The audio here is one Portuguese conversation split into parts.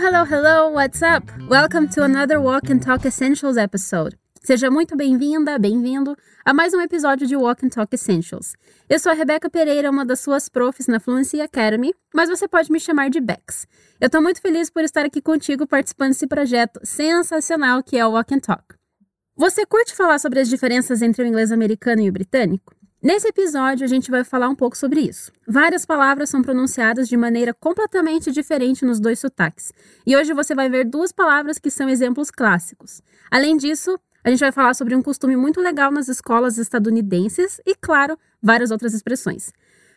Hello, hello, what's up? Welcome to another Walk and Talk Essentials episode. Seja muito bem-vinda, bem-vindo a mais um episódio de Walk and Talk Essentials. Eu sou a Rebeca Pereira, uma das suas profs na Fluency Academy, mas você pode me chamar de Bex. Eu tô muito feliz por estar aqui contigo participando desse projeto sensacional que é o Walk and Talk. Você curte falar sobre as diferenças entre o inglês americano e o britânico? Nesse episódio, a gente vai falar um pouco sobre isso. Várias palavras são pronunciadas de maneira completamente diferente nos dois sotaques. E hoje você vai ver duas palavras que são exemplos clássicos. Além disso, a gente vai falar sobre um costume muito legal nas escolas estadunidenses e, claro, várias outras expressões.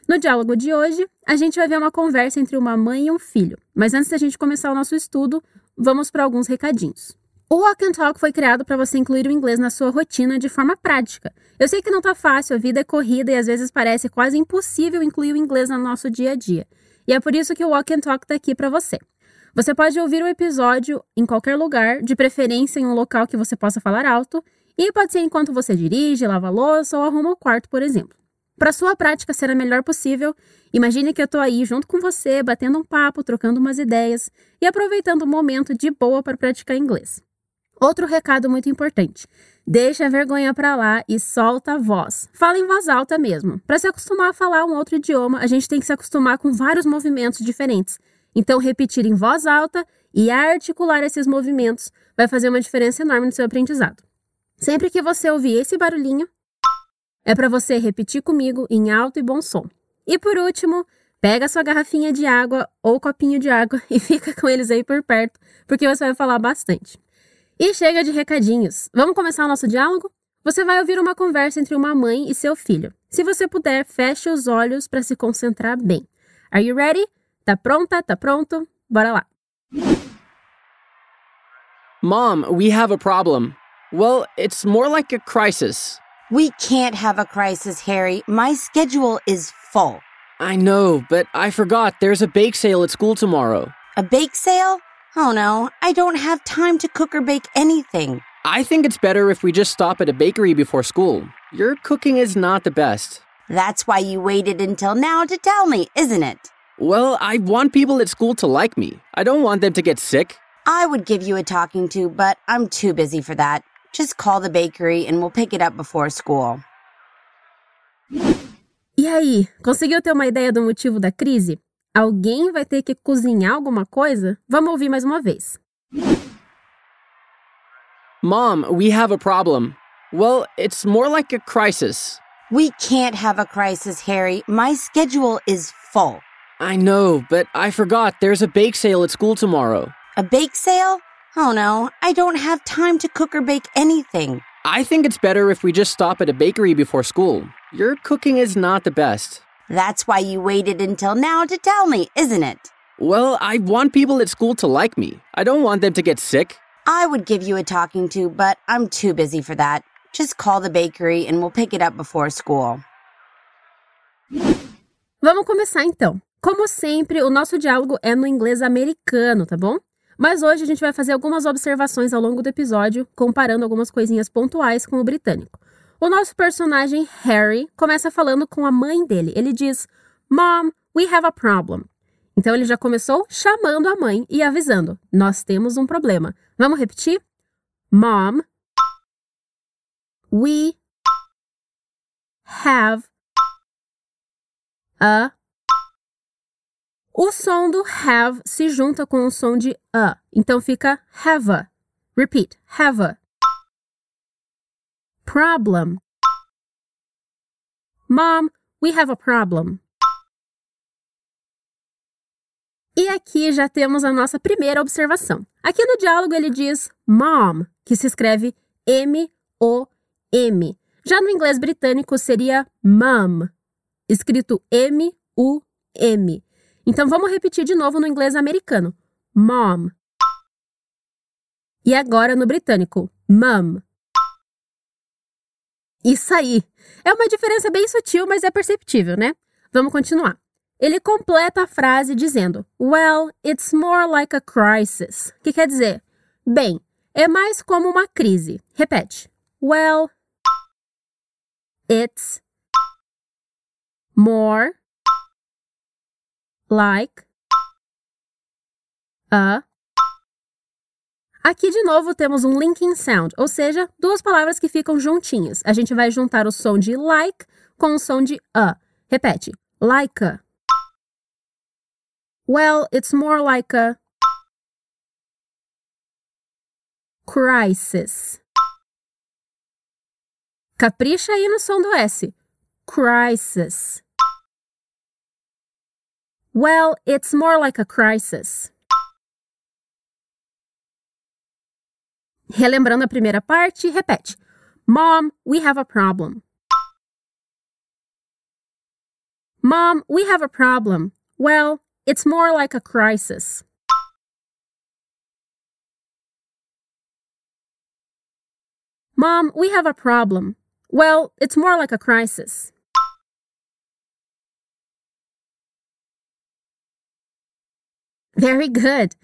No diálogo de hoje, a gente vai ver uma conversa entre uma mãe e um filho. Mas antes da gente começar o nosso estudo, vamos para alguns recadinhos. O Walk and Talk foi criado para você incluir o inglês na sua rotina de forma prática. Eu sei que não tá fácil, a vida é corrida e às vezes parece quase impossível incluir o inglês no nosso dia a dia. E é por isso que o Walk and Talk está aqui para você. Você pode ouvir o episódio em qualquer lugar, de preferência em um local que você possa falar alto, e pode ser enquanto você dirige, lava louça ou arruma o quarto, por exemplo. Para sua prática ser a melhor possível, imagine que eu estou aí junto com você, batendo um papo, trocando umas ideias e aproveitando o momento de boa para praticar inglês. Outro recado muito importante. Deixa a vergonha para lá e solta a voz. Fala em voz alta mesmo. Para se acostumar a falar um outro idioma, a gente tem que se acostumar com vários movimentos diferentes. Então, repetir em voz alta e articular esses movimentos vai fazer uma diferença enorme no seu aprendizado. Sempre que você ouvir esse barulhinho, é para você repetir comigo em alto e bom som. E por último, pega sua garrafinha de água ou copinho de água e fica com eles aí por perto, porque você vai falar bastante. E chega de recadinhos. Vamos começar o nosso diálogo? Você vai ouvir uma conversa entre uma mãe e seu filho. Se você puder, feche os olhos para se concentrar bem. Are you ready? Tá pronta? Tá pronto? Bora lá. Mom, we have a problem. Well, it's more like a crisis. We can't have a crisis, Harry. My schedule is full. I know, but I forgot there's a bake sale at school tomorrow. A bake sale? Oh no, I don't have time to cook or bake anything. I think it's better if we just stop at a bakery before school. Your cooking is not the best. That's why you waited until now to tell me, isn't it? Well, I want people at school to like me. I don't want them to get sick. I would give you a talking to, but I'm too busy for that. Just call the bakery and we'll pick it up before school. E aí, conseguiu ter uma ideia do motivo da crise? Alguém vai ter que cozinhar alguma coisa? Vamos ouvir mais uma vez. Mom, we have a problem. Well, it's more like a crisis. We can't have a crisis, Harry. My schedule is full. I know, but I forgot there's a bake sale at school tomorrow. A bake sale? Oh no, I don't have time to cook or bake anything. I think it's better if we just stop at a bakery before school. Your cooking is not the best. That's why you waited until now to tell me, isn't it? Well, I want people at school to like me. I don't want them to get sick. I would give you a talking to, but I'm too busy for that. Just call the bakery and we'll pick it up before school. Vamos começar então. Como sempre, o nosso diálogo é no inglês americano, tá bom? Mas hoje a gente vai fazer algumas observações ao longo do episódio, comparando algumas coisinhas pontuais com o britânico. O nosso personagem, Harry, começa falando com a mãe dele. Ele diz: Mom, we have a problem. Então ele já começou chamando a mãe e avisando: Nós temos um problema. Vamos repetir? Mom, we have a. O som do have se junta com o som de a, então fica have a. Repeat, have a problem. Mom, we have a problem. E aqui já temos a nossa primeira observação. Aqui no diálogo ele diz mom, que se escreve M-O-M. Já no inglês britânico seria mum, escrito M-U-M. Então vamos repetir de novo no inglês americano: mom. E agora no britânico: mum. Isso aí! É uma diferença bem sutil, mas é perceptível, né? Vamos continuar. Ele completa a frase dizendo: Well, it's more like a crisis. Que quer dizer? Bem, é mais como uma crise. Repete. Well, it's more like a Aqui de novo temos um linking sound, ou seja, duas palavras que ficam juntinhas. A gente vai juntar o som de like com o som de a. Repete. Like a. Well, it's more like a crisis. Capricha aí no som do S. Crisis. Well, it's more like a crisis. Relembrando a primeira parte, repete. Mom, we have a problem. Mom, we have a problem. Well, it's more like a crisis. Mom, we have a problem. Well, it's more like a crisis. Very good.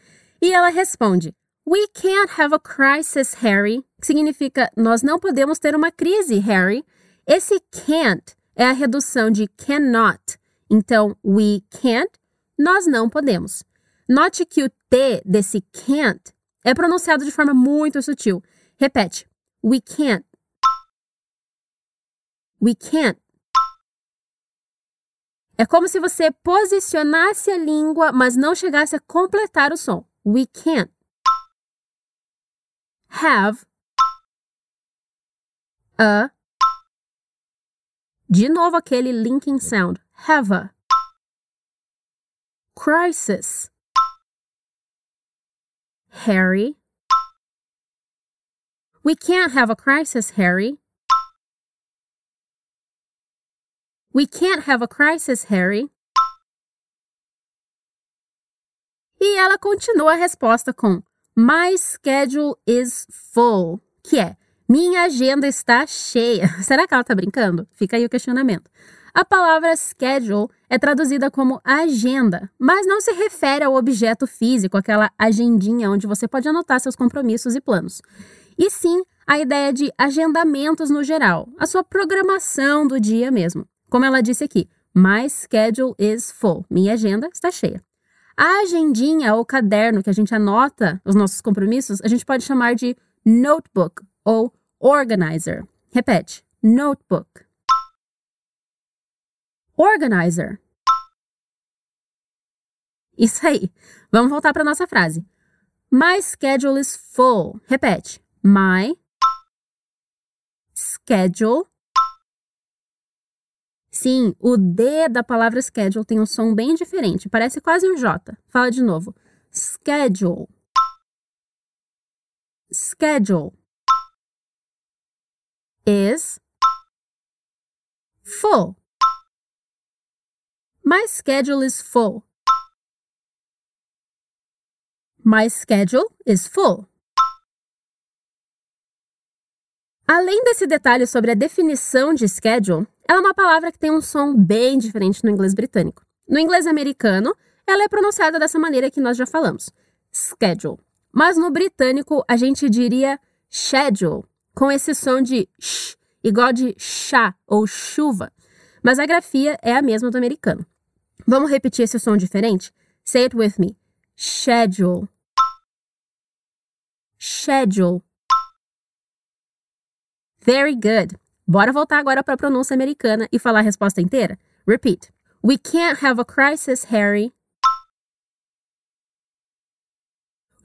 E ela responde: We can't have a crisis, Harry. Que significa nós não podemos ter uma crise, Harry. Esse can't é a redução de cannot. Então, we can't, nós não podemos. Note que o T desse can't é pronunciado de forma muito sutil. Repete. We can't. We can't. É como se você posicionasse a língua, mas não chegasse a completar o som. We can't have a. De novo aquele linking sound. Have a. Crisis. Harry. We can't have a crisis, Harry. We can't have a crisis, Harry. E ela continua a resposta com My schedule is full, que é minha agenda está cheia. Será que ela está brincando? Fica aí o questionamento. A palavra schedule é traduzida como agenda, mas não se refere ao objeto físico, aquela agendinha onde você pode anotar seus compromissos e planos. E sim a ideia de agendamentos no geral, a sua programação do dia mesmo. Como ela disse aqui, my schedule is full. Minha agenda está cheia. A agendinha ou caderno que a gente anota os nossos compromissos, a gente pode chamar de notebook ou organizer. Repete: notebook. Organizer. Isso aí. Vamos voltar para nossa frase. My schedule is full. Repete. My schedule Sim, o D da palavra schedule tem um som bem diferente, parece quase um J. Fala de novo. Schedule. Schedule. Is full. My schedule is full. My schedule is full. Além desse detalhe sobre a definição de schedule, ela é uma palavra que tem um som bem diferente no inglês britânico. No inglês americano, ela é pronunciada dessa maneira que nós já falamos, schedule. Mas no britânico, a gente diria schedule, com esse som de sh, igual de chá ou chuva. Mas a grafia é a mesma do americano. Vamos repetir esse som diferente? Say it with me. Schedule. Schedule. Very good. Bora voltar agora para a pronúncia americana e falar a resposta inteira? Repeat. We can't have a crisis, Harry.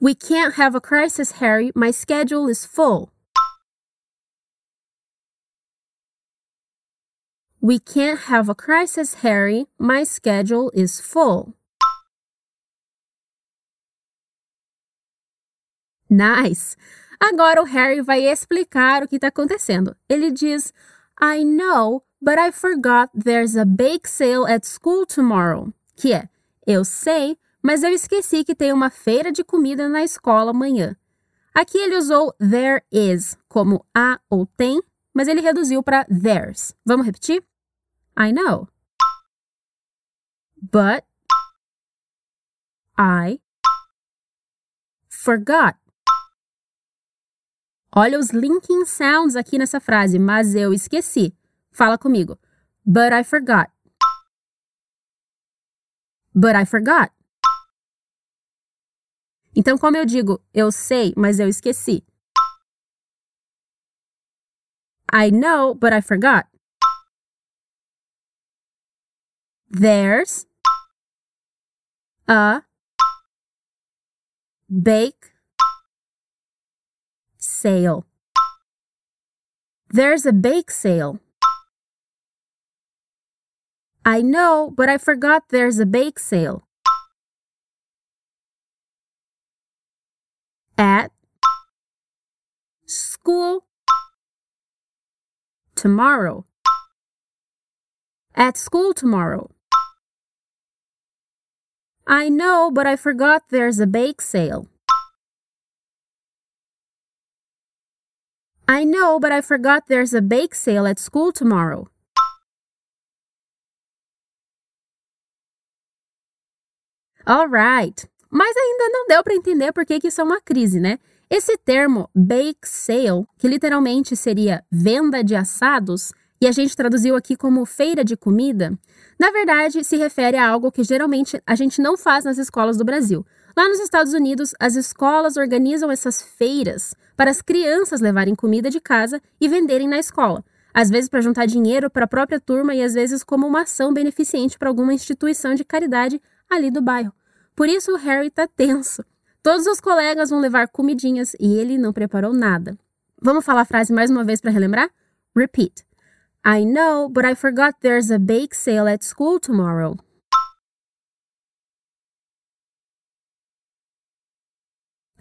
We can't have a crisis, Harry. My schedule is full. We can't have a crisis, Harry. My schedule is full. Nice! Agora o Harry vai explicar o que está acontecendo. Ele diz: I know, but I forgot there's a bake sale at school tomorrow. Que é: Eu sei, mas eu esqueci que tem uma feira de comida na escola amanhã. Aqui ele usou there is como há ou tem, mas ele reduziu para there's. Vamos repetir? I know. But I forgot. Olha os linking sounds aqui nessa frase, mas eu esqueci. Fala comigo. But I forgot. But I forgot. Então, como eu digo, eu sei, mas eu esqueci. I know, but I forgot. There's a bake sale. There's a bake sale. I know, but I forgot there's a bake sale. At school tomorrow. At school tomorrow. I know, but I forgot there's a bake sale. I know, but I forgot there's a bake sale at school tomorrow. Alright. Mas ainda não deu para entender por que, que isso é uma crise, né? Esse termo bake sale, que literalmente seria venda de assados, e a gente traduziu aqui como feira de comida, na verdade se refere a algo que geralmente a gente não faz nas escolas do Brasil. Lá nos Estados Unidos, as escolas organizam essas feiras para as crianças levarem comida de casa e venderem na escola. Às vezes para juntar dinheiro para a própria turma e às vezes como uma ação beneficente para alguma instituição de caridade ali do bairro. Por isso o Harry tá tenso. Todos os colegas vão levar comidinhas e ele não preparou nada. Vamos falar a frase mais uma vez para relembrar? Repeat. I know, but I forgot there's a bake sale at school tomorrow.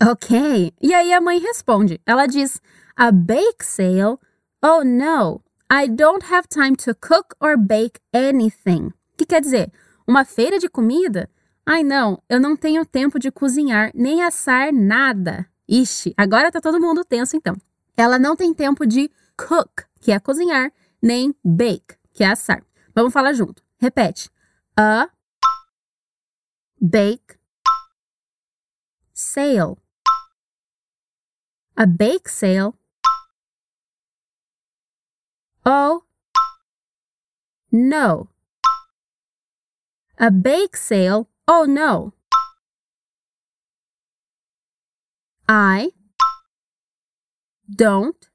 Ok. E aí a mãe responde. Ela diz: A bake sale? Oh no, I don't have time to cook or bake anything. Que quer dizer? Uma feira de comida? Ai não, eu não tenho tempo de cozinhar nem assar nada. Ixi, agora tá todo mundo tenso então. Ela não tem tempo de cook, que é cozinhar, nem bake, que é assar. Vamos falar junto. Repete. A bake sale. A bake sale. Oh no. A bake sale. Oh no. I don't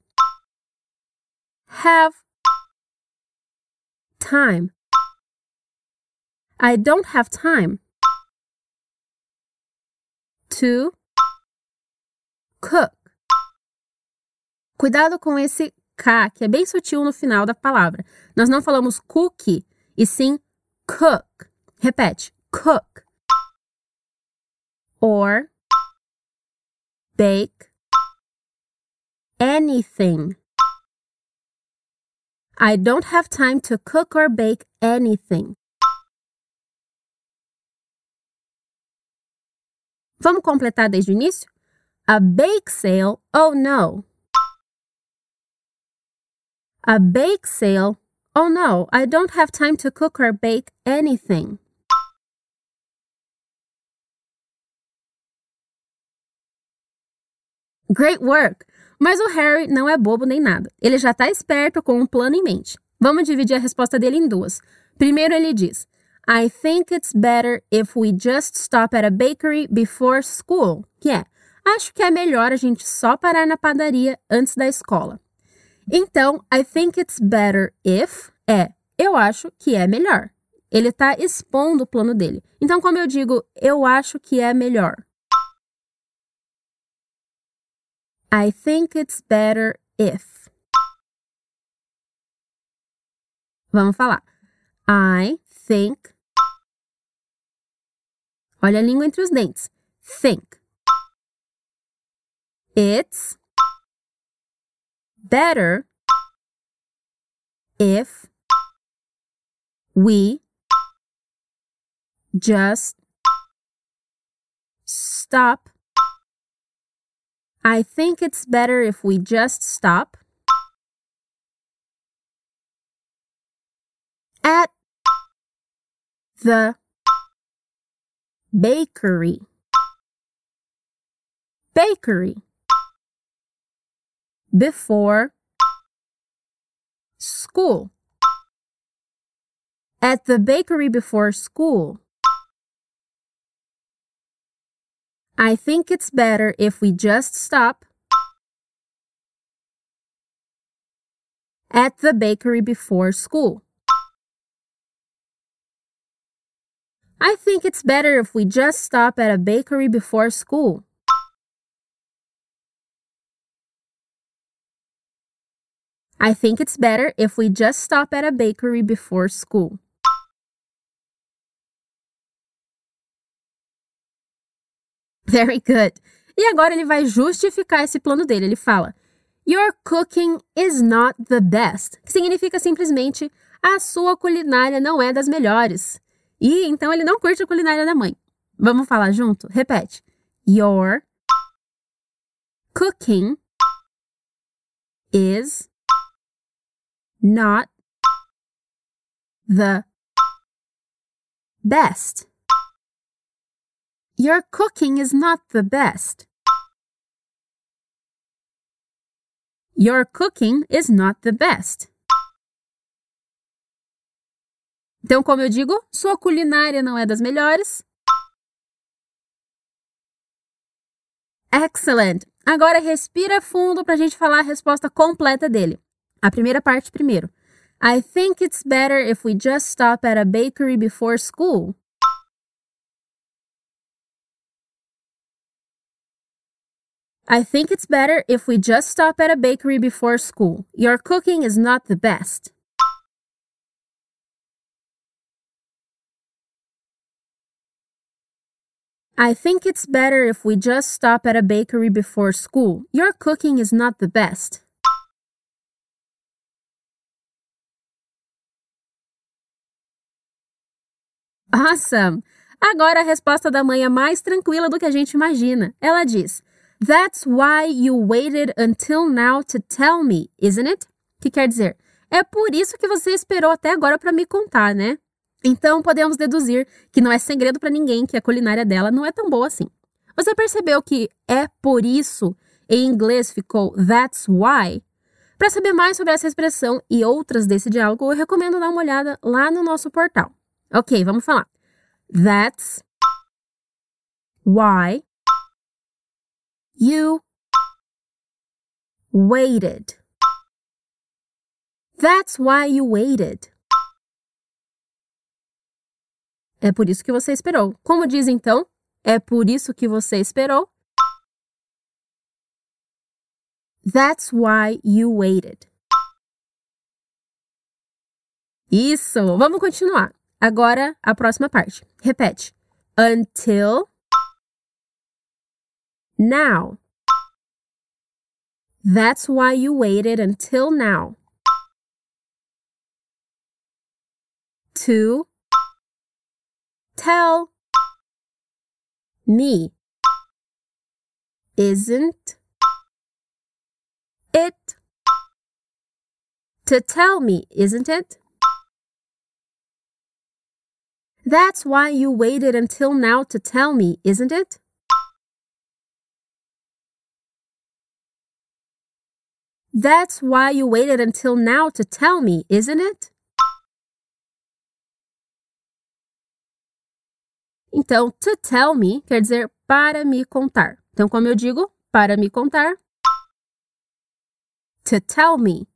have time. I don't have time to cook. Cuidado com esse K, que é bem sutil no final da palavra. Nós não falamos cookie, e sim cook. Repete: cook. Or bake anything. I don't have time to cook or bake anything. Vamos completar desde o início? A bake sale, oh no. A bake sale, oh no, I don't have time to cook or bake anything. Great work! Mas o Harry não é bobo nem nada. Ele já está esperto com um plano em mente. Vamos dividir a resposta dele em duas. Primeiro, ele diz: I think it's better if we just stop at a bakery before school. Que é: Acho que é melhor a gente só parar na padaria antes da escola. Então, I think it's better if é: Eu acho que é melhor. Ele está expondo o plano dele. Então, como eu digo, eu acho que é melhor. I think it's better if. Vamos falar. I think. Olha a língua entre os dentes. Think. It's better if we just stop I think it's better if we just stop at the bakery. Bakery. Before school. At the bakery before school. I think it's better if we just stop at the bakery before school. I think it's better if we just stop at a bakery before school. I think it's better if we just stop at a bakery before school. Very good. E agora ele vai justificar esse plano dele. Ele fala: Your cooking is not the best, que significa simplesmente a sua culinária não é das melhores. E então ele não curte a culinária da mãe. Vamos falar junto? Repete. Your cooking is not the best. Your cooking is not the best. Your cooking is not the best. Então, como eu digo, sua culinária não é das melhores. Excellent! Agora respira fundo para a gente falar a resposta completa dele. A primeira parte primeiro. I think it's better if we just stop at a bakery before school. I think it's better if we just stop at a bakery before school. Your cooking is not the best. I think it's better if we just stop at a bakery before school. Your cooking is not the best. Awesome! Agora a resposta da mãe é mais tranquila do que a gente imagina. Ela diz: That's why you waited until now to tell me, isn't it? Que quer dizer, é por isso que você esperou até agora para me contar, né? Então podemos deduzir que não é segredo para ninguém que a culinária dela não é tão boa assim. Você percebeu que é por isso em inglês ficou that's why? Para saber mais sobre essa expressão e outras desse diálogo, eu recomendo dar uma olhada lá no nosso portal. Ok, vamos falar. That's why You waited. That's why you waited. É por isso que você esperou. Como diz então? É por isso que você esperou. That's why you waited. Isso! Vamos continuar. Agora a próxima parte. Repete. Until now. That's why you waited until now. To tell me. Isn't it? To tell me, isn't it? That's why you waited until now to tell me, isn't it? That's why you waited until now to tell me, isn't it? Então, to tell me quer dizer para me contar. Então, como eu digo, para me contar. To tell me.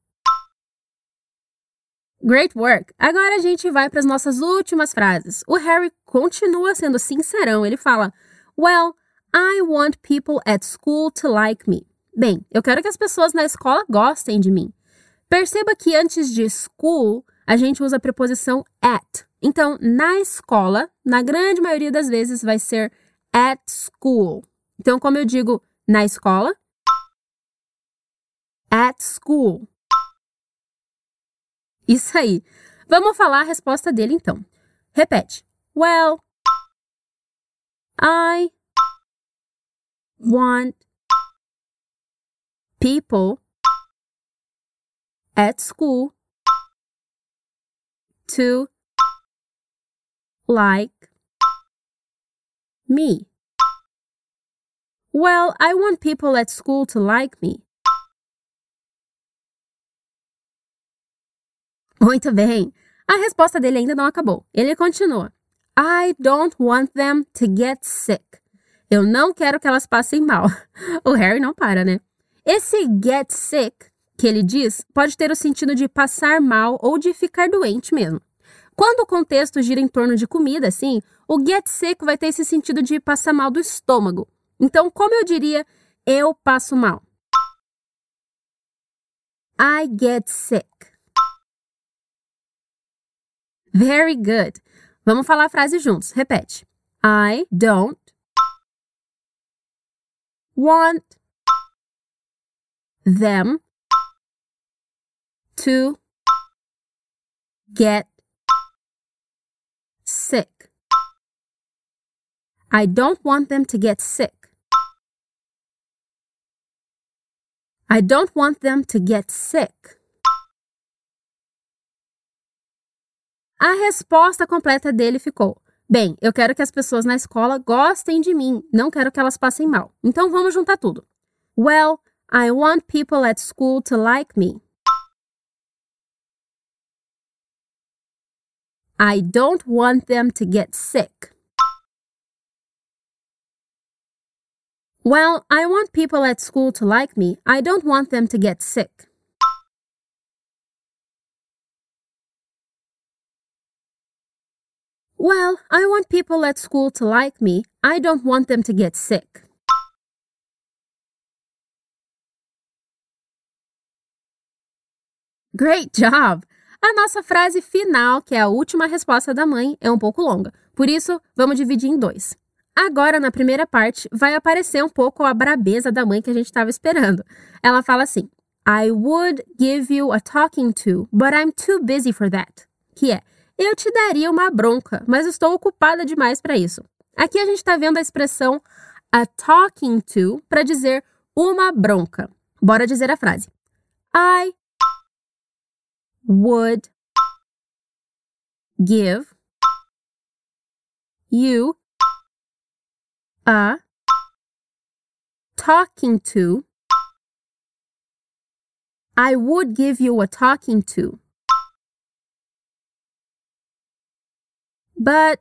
Great work! Agora a gente vai para as nossas últimas frases. O Harry continua sendo sincerão. Ele fala: Well, I want people at school to like me. Bem, eu quero que as pessoas na escola gostem de mim. Perceba que antes de school, a gente usa a preposição at. Então, na escola, na grande maioria das vezes, vai ser at school. Então, como eu digo na escola, at school. Isso aí. Vamos falar a resposta dele então. Repete. Well, I want people at school to like me. Well, I want people at school to like me. Muito bem. A resposta dele ainda não acabou. Ele continua. I don't want them to get sick. Eu não quero que elas passem mal. O Harry não para, né? Esse get sick que ele diz pode ter o sentido de passar mal ou de ficar doente mesmo. Quando o contexto gira em torno de comida, assim, o get sick vai ter esse sentido de passar mal do estômago. Então, como eu diria, eu passo mal? I get sick. Very good. Vamos falar a frase juntos. Repete. I don't want them to get sick. I don't want them to get sick. I don't want them to get sick. A resposta completa dele ficou: Bem, eu quero que as pessoas na escola gostem de mim, não quero que elas passem mal. Então vamos juntar tudo. Well, I want people at school to like me. I don't want them to get sick. Well, I want people at school to like me. I don't want them to get sick. Well, I want people at school to like me. I don't want them to get sick. Great job! A nossa frase final, que é a última resposta da mãe, é um pouco longa. Por isso, vamos dividir em dois. Agora, na primeira parte, vai aparecer um pouco a brabeza da mãe que a gente estava esperando. Ela fala assim: I would give you a talking to, but I'm too busy for that. Que é, eu te daria uma bronca, mas estou ocupada demais para isso. Aqui a gente está vendo a expressão a talking to para dizer uma bronca. Bora dizer a frase. I would give you a talking to. I would give you a talking to. But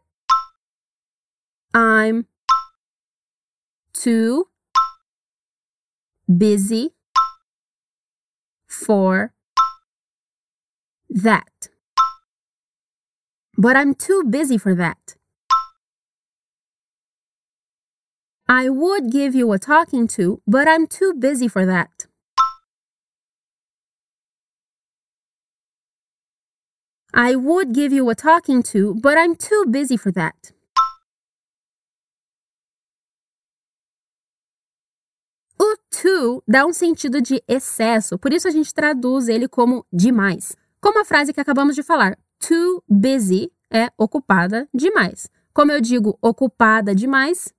I'm too busy for that. But I'm too busy for that. I would give you a talking to, but I'm too busy for that. I would give you a talking to, but I'm too busy for that. O too dá um sentido de excesso, por isso a gente traduz ele como demais. Como a frase que acabamos de falar, too busy é ocupada demais. Como eu digo ocupada demais,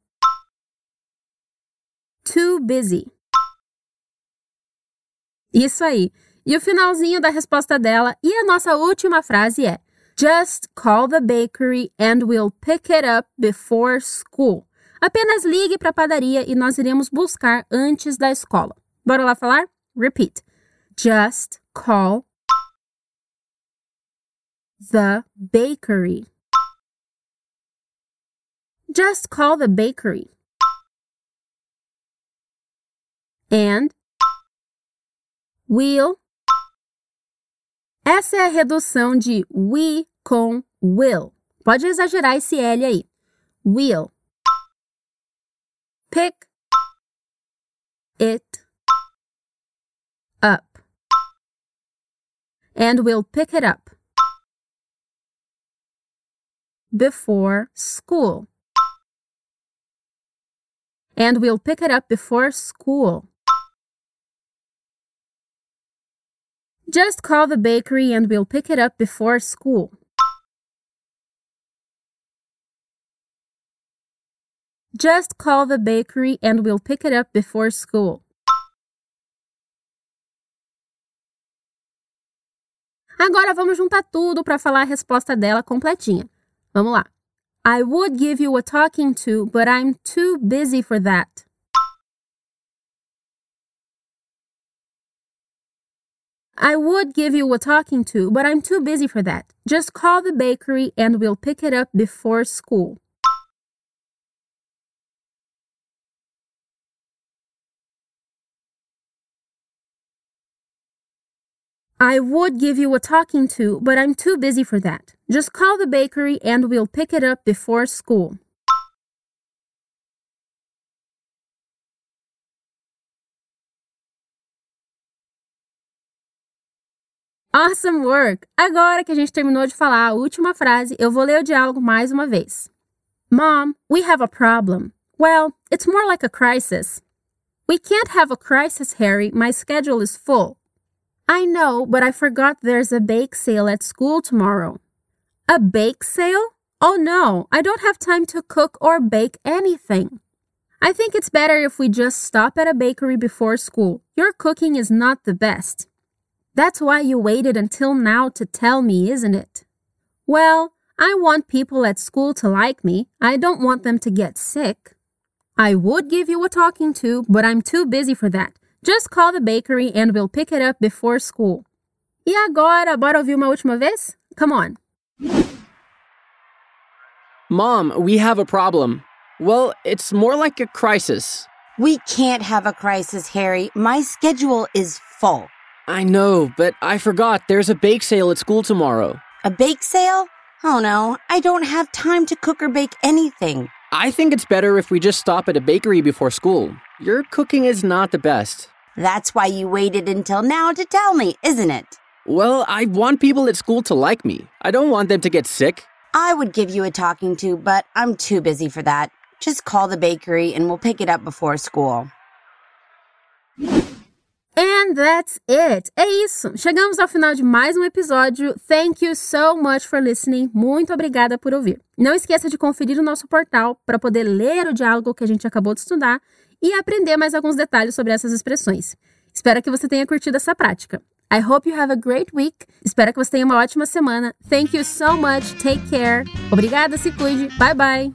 Too busy. Isso aí. E o finalzinho da resposta dela e a nossa última frase é: Just call the bakery and we'll pick it up before school. Apenas ligue para a padaria e nós iremos buscar antes da escola. Bora lá falar? Repeat. Just call the bakery. Just call the bakery. and will. Essa é a redução de we com will. Pode exagerar esse L aí. Will. Pick it up. And we'll pick it up before school. And we'll pick it up before school. Just call the bakery and we'll pick it up before school. Just call the bakery and we'll pick it up before school. Agora vamos juntar tudo para falar a resposta dela completinha. Vamos lá. I would give you a talking to, but I'm too busy for that. I would give you a talking to, but I'm too busy for that. Just call the bakery and we'll pick it up before school. I would give you a talking to, but I'm too busy for that. Just call the bakery and we'll pick it up before school. Awesome work! Agora que a gente terminou de falar a última frase, eu vou ler o diálogo mais uma vez. Mom, we have a problem. Well, it's more like a crisis. We can't have a crisis, Harry. My schedule is full. I know, but I forgot there's a bake sale at school tomorrow. A bake sale? Oh no, I don't have time to cook or bake anything. I think it's better if we just stop at a bakery before school. Your cooking is not the best. That's why you waited until now to tell me, isn't it? Well, I want people at school to like me. I don't want them to get sick. I would give you a talking to, but I'm too busy for that. Just call the bakery and we'll pick it up before school. E agora, bora ouvir uma última vez? Come on. Mom, we have a problem. Well, it's more like a crisis. We can't have a crisis, Harry. My schedule is full. I know, but I forgot there's a bake sale at school tomorrow. A bake sale? Oh no, I don't have time to cook or bake anything. I think it's better if we just stop at a bakery before school. Your cooking is not the best. That's why you waited until now to tell me, isn't it? Well, I want people at school to like me. I don't want them to get sick. I would give you a talking to, but I'm too busy for that. Just call the bakery and we'll pick it up before school. And that's it. É isso. Chegamos ao final de mais um episódio. Thank you so much for listening. Muito obrigada por ouvir. Não esqueça de conferir o nosso portal para poder ler o diálogo que a gente acabou de estudar e aprender mais alguns detalhes sobre essas expressões. Espero que você tenha curtido essa prática. I hope you have a great week. Espero que você tenha uma ótima semana. Thank you so much. Take care. Obrigada, se cuide. Bye bye.